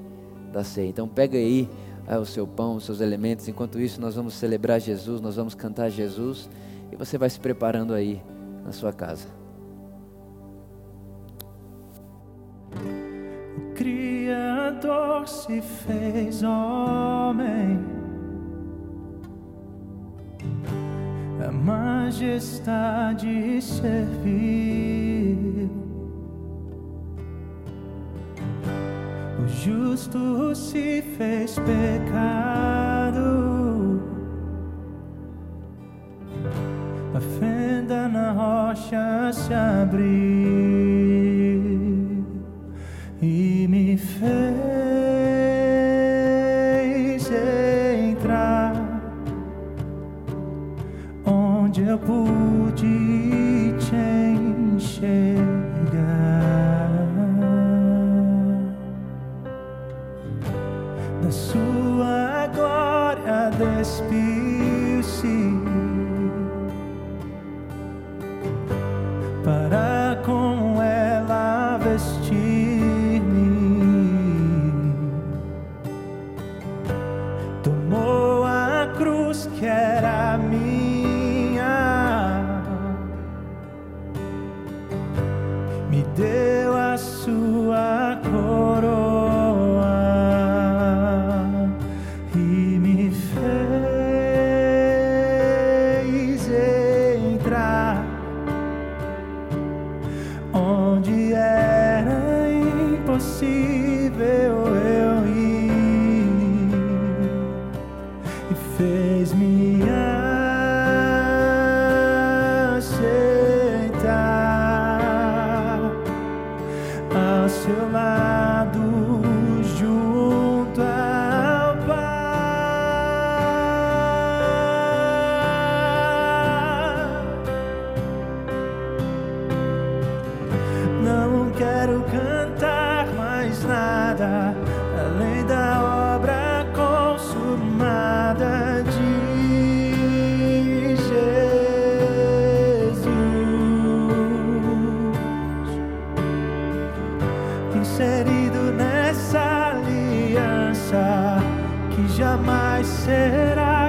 da ceia. Então pega aí é, o seu pão, os seus elementos. Enquanto isso, nós vamos celebrar Jesus, nós vamos cantar Jesus e você vai se preparando aí na sua casa. O Criador se fez homem. A majestade serviu justo se fez pecado. A fenda na rocha se abriu e me fez entrar onde eu pude te enxergar. será.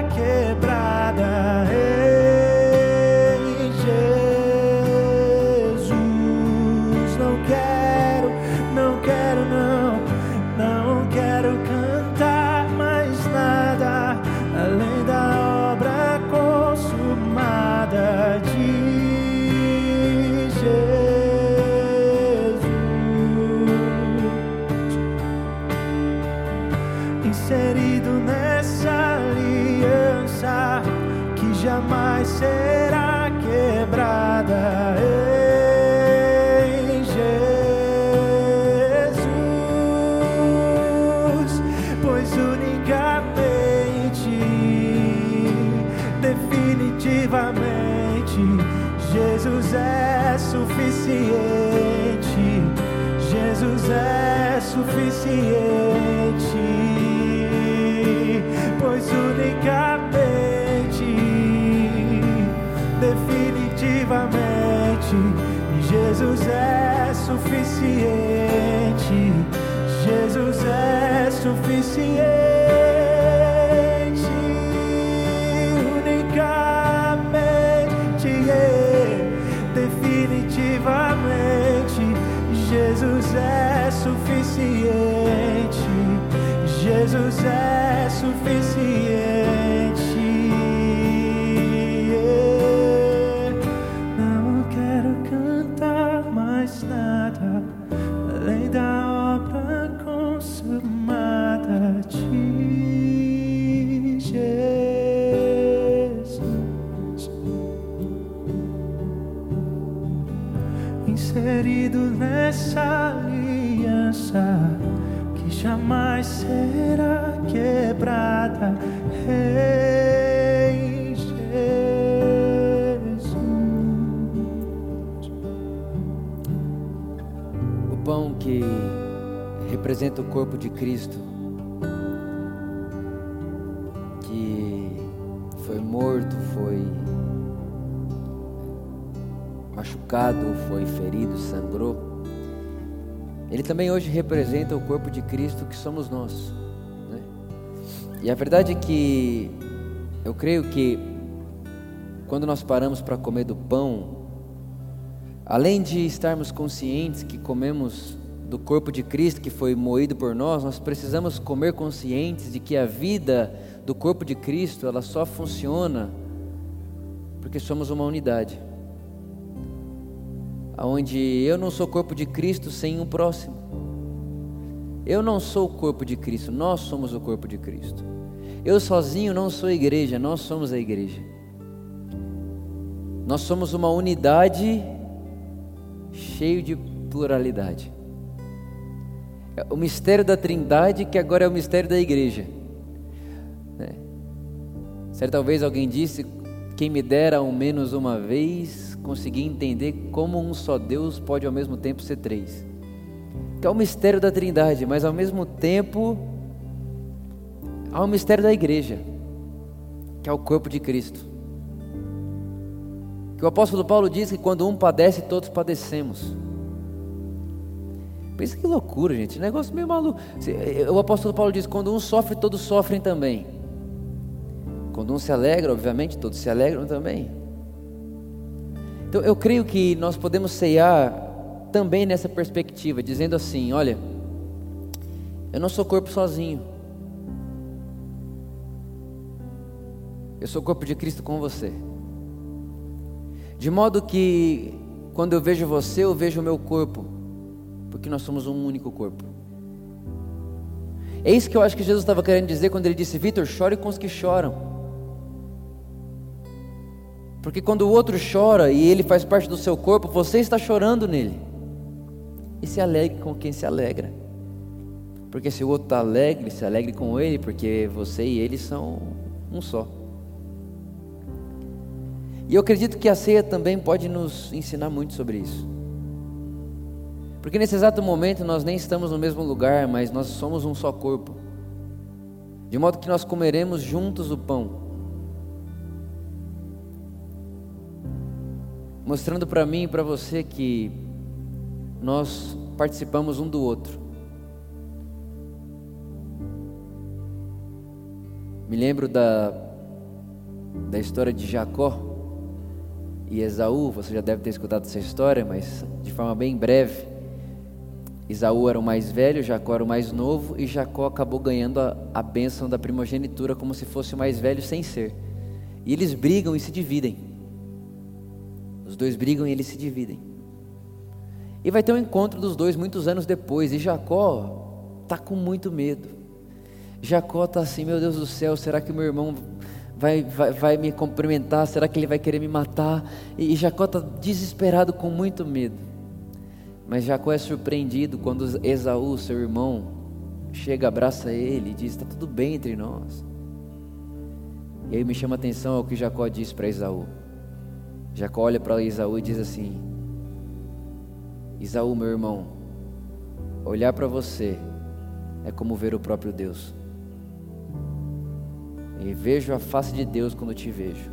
Suficiente. Jesus é suficiente, representa o corpo de Cristo, que foi morto, foi machucado, foi ferido, sangrou. Ele também hoje representa o corpo de Cristo que somos nós. né? E a verdade é que eu creio que quando nós paramos para comer do pão, além de estarmos conscientes que comemos do corpo de Cristo que foi moído por nós, nós precisamos comer conscientes de que a vida do corpo de Cristo ela só funciona porque somos uma unidade onde eu não sou corpo de Cristo sem o próximo. Eu não sou o corpo de Cristo, nós somos o corpo de Cristo. Eu sozinho não sou igreja, nós somos a igreja. Nós somos uma unidade cheio de pluralidade. É o mistério da Trindade que agora é o mistério da igreja. Né? Certa vez alguém disse: quem me dera ao menos uma vez conseguir entender como um só Deus pode ao mesmo tempo ser três. Que é o mistério da Trindade, mas ao mesmo tempo há o mistério da igreja, que é o corpo de Cristo. Que o apóstolo Paulo diz que quando um padece, todos padecemos. Pensa que loucura, gente. Negócio meio maluco. O apóstolo Paulo diz: quando um sofre, todos sofrem também. Quando um se alegra, obviamente, todos se alegram também. Então eu creio que nós podemos ceiar também nessa perspectiva, dizendo assim: olha, eu não sou corpo sozinho. Eu sou corpo de Cristo com você. De modo que quando eu vejo você, eu vejo o meu corpo, porque nós somos um único corpo. É isso que eu acho que Jesus estava querendo dizer quando ele disse: Vitor, chore com os que choram. Porque quando o outro chora e ele faz parte do seu corpo, você está chorando nele. E se alegre com quem se alegra. Porque se o outro está alegre, se alegre com ele, porque você e ele são um só. E eu acredito que a ceia também pode nos ensinar muito sobre isso. Porque nesse exato momento nós nem estamos no mesmo lugar, mas nós somos um só corpo. De modo que nós comeremos juntos o pão. mostrando para mim e para você que nós participamos um do outro. Me lembro da, da história de Jacó e Esaú, você já deve ter escutado essa história, mas de forma bem breve. Esaú era o mais velho, Jacó era o mais novo, e Jacó acabou ganhando a, a bênção da primogenitura como se fosse o mais velho sem ser. E eles brigam e se dividem. Os dois brigam e eles se dividem. E vai ter um encontro dos dois muitos anos depois. E Jacó está com muito medo. Jacó está assim: Meu Deus do céu, será que meu irmão vai, vai, vai me cumprimentar? Será que ele vai querer me matar? E, e Jacó está desesperado com muito medo. Mas Jacó é surpreendido quando Esaú, seu irmão, chega, abraça ele e diz: Está tudo bem entre nós. E aí me chama a atenção o que Jacó diz para Esaú. Jacó olha para Esaú e diz assim: Esaú, meu irmão, olhar para você é como ver o próprio Deus. E vejo a face de Deus quando te vejo.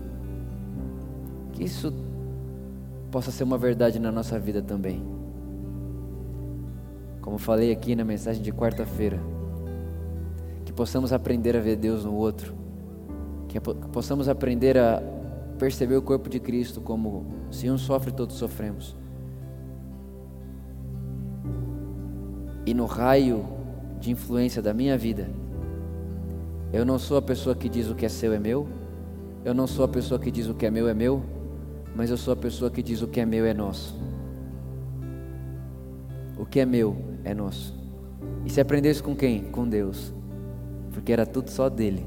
Que isso possa ser uma verdade na nossa vida também. Como falei aqui na mensagem de quarta-feira, que possamos aprender a ver Deus no outro, que possamos aprender a perceber o corpo de Cristo como se um sofre, todos sofremos. E no raio de influência da minha vida, eu não sou a pessoa que diz o que é seu é meu. Eu não sou a pessoa que diz o que é meu é meu. Mas eu sou a pessoa que diz o que é meu é nosso. O que é meu é nosso. E se aprendesse com quem? Com Deus. Porque era tudo só dele.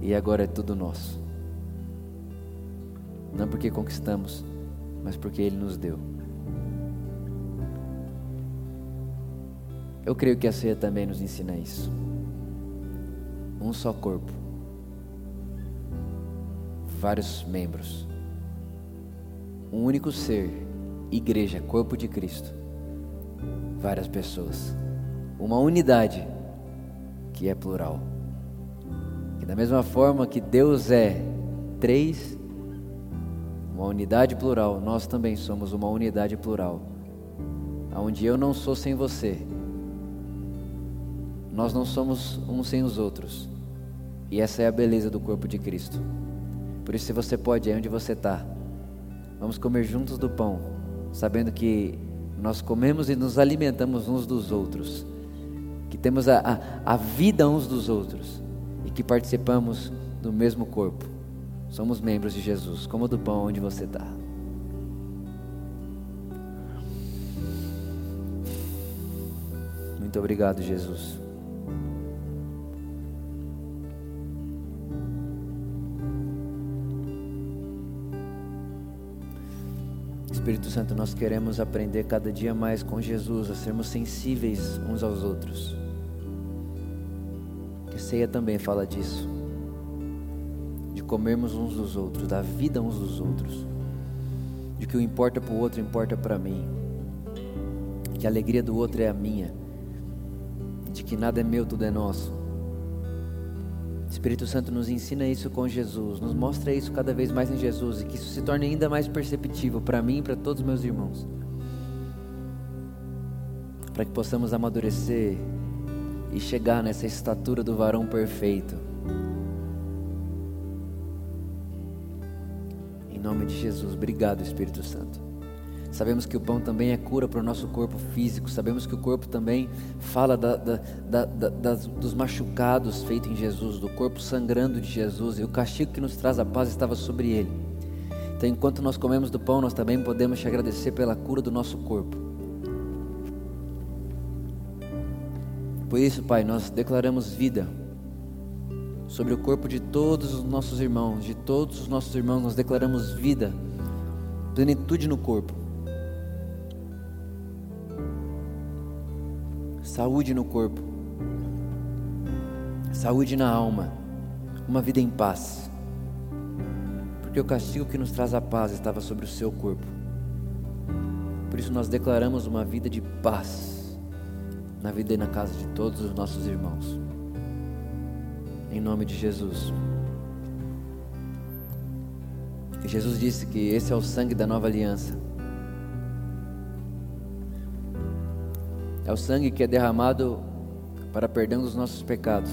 E agora é tudo nosso. Não porque conquistamos, mas porque ele nos deu. Eu creio que a ceia também nos ensina isso um só corpo, vários membros, um único ser, igreja, corpo de Cristo, várias pessoas, uma unidade que é plural. Que da mesma forma que Deus é três, uma unidade plural, nós também somos uma unidade plural. Onde eu não sou sem você, nós não somos uns sem os outros. E essa é a beleza do corpo de Cristo. Por isso, se você pode, aí onde você está, vamos comer juntos do pão, sabendo que nós comemos e nos alimentamos uns dos outros, que temos a, a, a vida uns dos outros e que participamos do mesmo corpo. Somos membros de Jesus. Como do pão onde você está. Muito obrigado, Jesus. Espírito Santo, nós queremos aprender cada dia mais com Jesus, a sermos sensíveis uns aos outros. Que a ceia também fala disso, de comermos uns dos outros, da vida uns dos outros, de que o importa para o outro importa para mim, que a alegria do outro é a minha, de que nada é meu, tudo é nosso. Espírito Santo nos ensina isso com Jesus, nos mostra isso cada vez mais em Jesus e que isso se torne ainda mais perceptível para mim e para todos os meus irmãos. Para que possamos amadurecer e chegar nessa estatura do varão perfeito. Em nome de Jesus, obrigado, Espírito Santo. Sabemos que o pão também é cura para o nosso corpo físico. Sabemos que o corpo também fala da, da, da, dos machucados feitos em Jesus, do corpo sangrando de Jesus. E o castigo que nos traz a paz estava sobre ele. Então, enquanto nós comemos do pão, nós também podemos te agradecer pela cura do nosso corpo. Por isso, Pai, nós declaramos vida sobre o corpo de todos os nossos irmãos, de todos os nossos irmãos, nós declaramos vida, plenitude no corpo. Saúde no corpo, saúde na alma, uma vida em paz. Porque o castigo que nos traz a paz estava sobre o seu corpo. Por isso nós declaramos uma vida de paz na vida e na casa de todos os nossos irmãos. Em nome de Jesus. Jesus disse que esse é o sangue da nova aliança É o sangue que é derramado para perdão dos nossos pecados.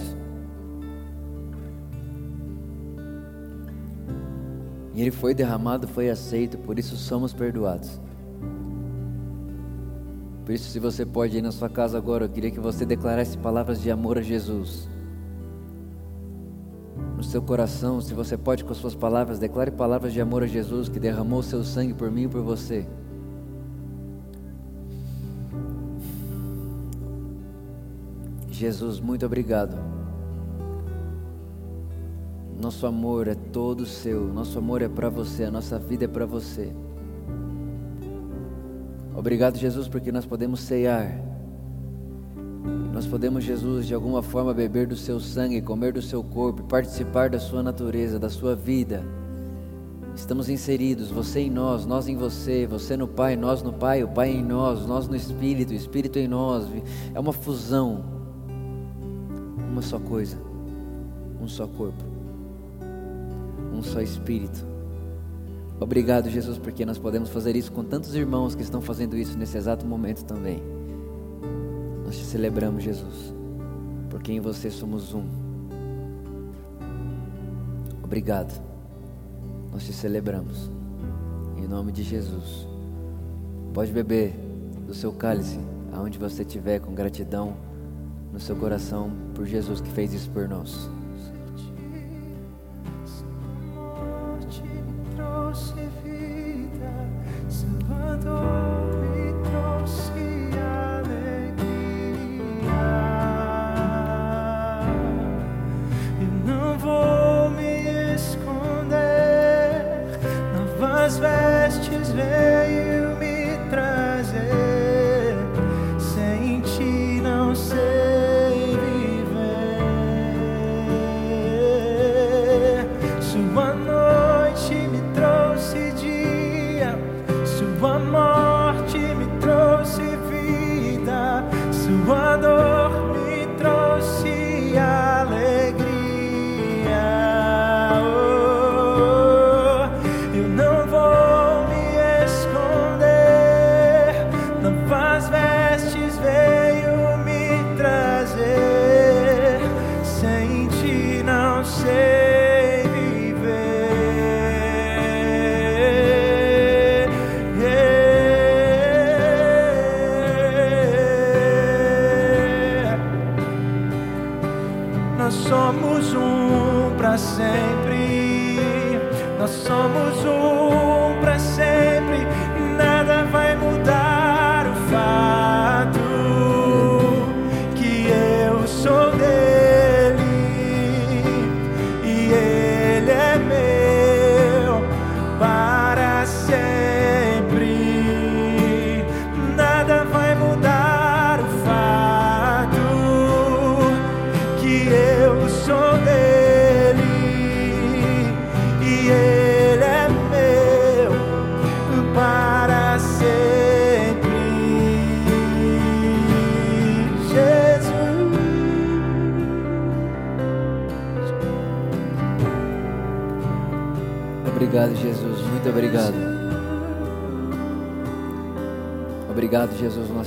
E ele foi derramado, foi aceito, por isso somos perdoados. Por isso, se você pode ir na sua casa agora, eu queria que você declarasse palavras de amor a Jesus. No seu coração, se você pode com as suas palavras, declare palavras de amor a Jesus que derramou seu sangue por mim e por você. Jesus, muito obrigado. Nosso amor é todo seu, nosso amor é para você, a nossa vida é para você. Obrigado, Jesus, porque nós podemos ceiar. Nós podemos, Jesus, de alguma forma beber do seu sangue, comer do seu corpo, participar da sua natureza, da sua vida. Estamos inseridos, você em nós, nós em você, você no Pai, nós no Pai, o Pai em nós, nós no Espírito, o Espírito em nós. É uma fusão, uma só coisa, um só corpo, um só Espírito. Obrigado, Jesus, porque nós podemos fazer isso com tantos irmãos que estão fazendo isso nesse exato momento também. Nós te celebramos, Jesus, porque em você somos um. Obrigado. Nós te celebramos. Em nome de Jesus. Pode beber do seu cálice, aonde você estiver, com gratidão no seu coração por Jesus que fez isso por nós.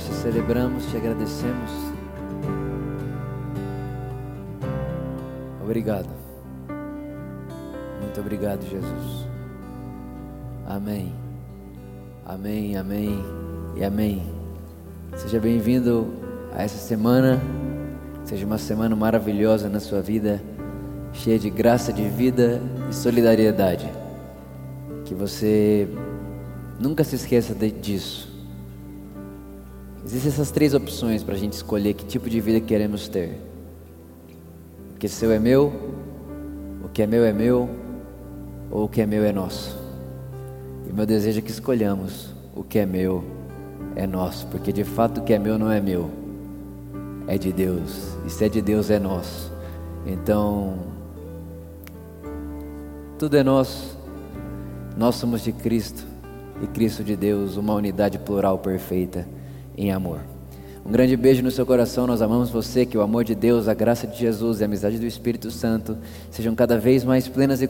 Te celebramos, te agradecemos. Obrigado. Muito obrigado, Jesus. Amém. Amém, amém e amém. Seja bem-vindo a essa semana. Seja uma semana maravilhosa na sua vida, cheia de graça de vida e solidariedade que você nunca se esqueça disso. Existem essas três opções para a gente escolher que tipo de vida queremos ter. O que seu é meu, o que é meu é meu, ou o que é meu é nosso. E meu desejo é que escolhamos o que é meu é nosso, porque de fato o que é meu não é meu, é de Deus. E se é de Deus é nosso. Então, tudo é nosso nós somos de Cristo e Cristo de Deus, uma unidade plural perfeita em amor. Um grande beijo no seu coração, nós amamos você, que o amor de Deus, a graça de Jesus e a amizade do Espírito Santo sejam cada vez mais plenas e,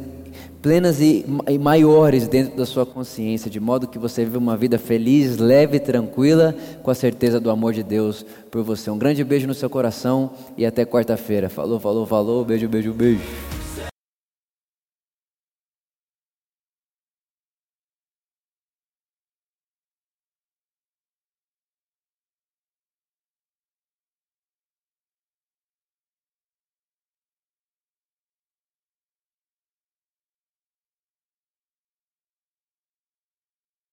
plenas e, e maiores dentro da sua consciência, de modo que você viva uma vida feliz, leve e tranquila, com a certeza do amor de Deus por você. Um grande beijo no seu coração e até quarta-feira. Falou, falou, falou, beijo, beijo, beijo.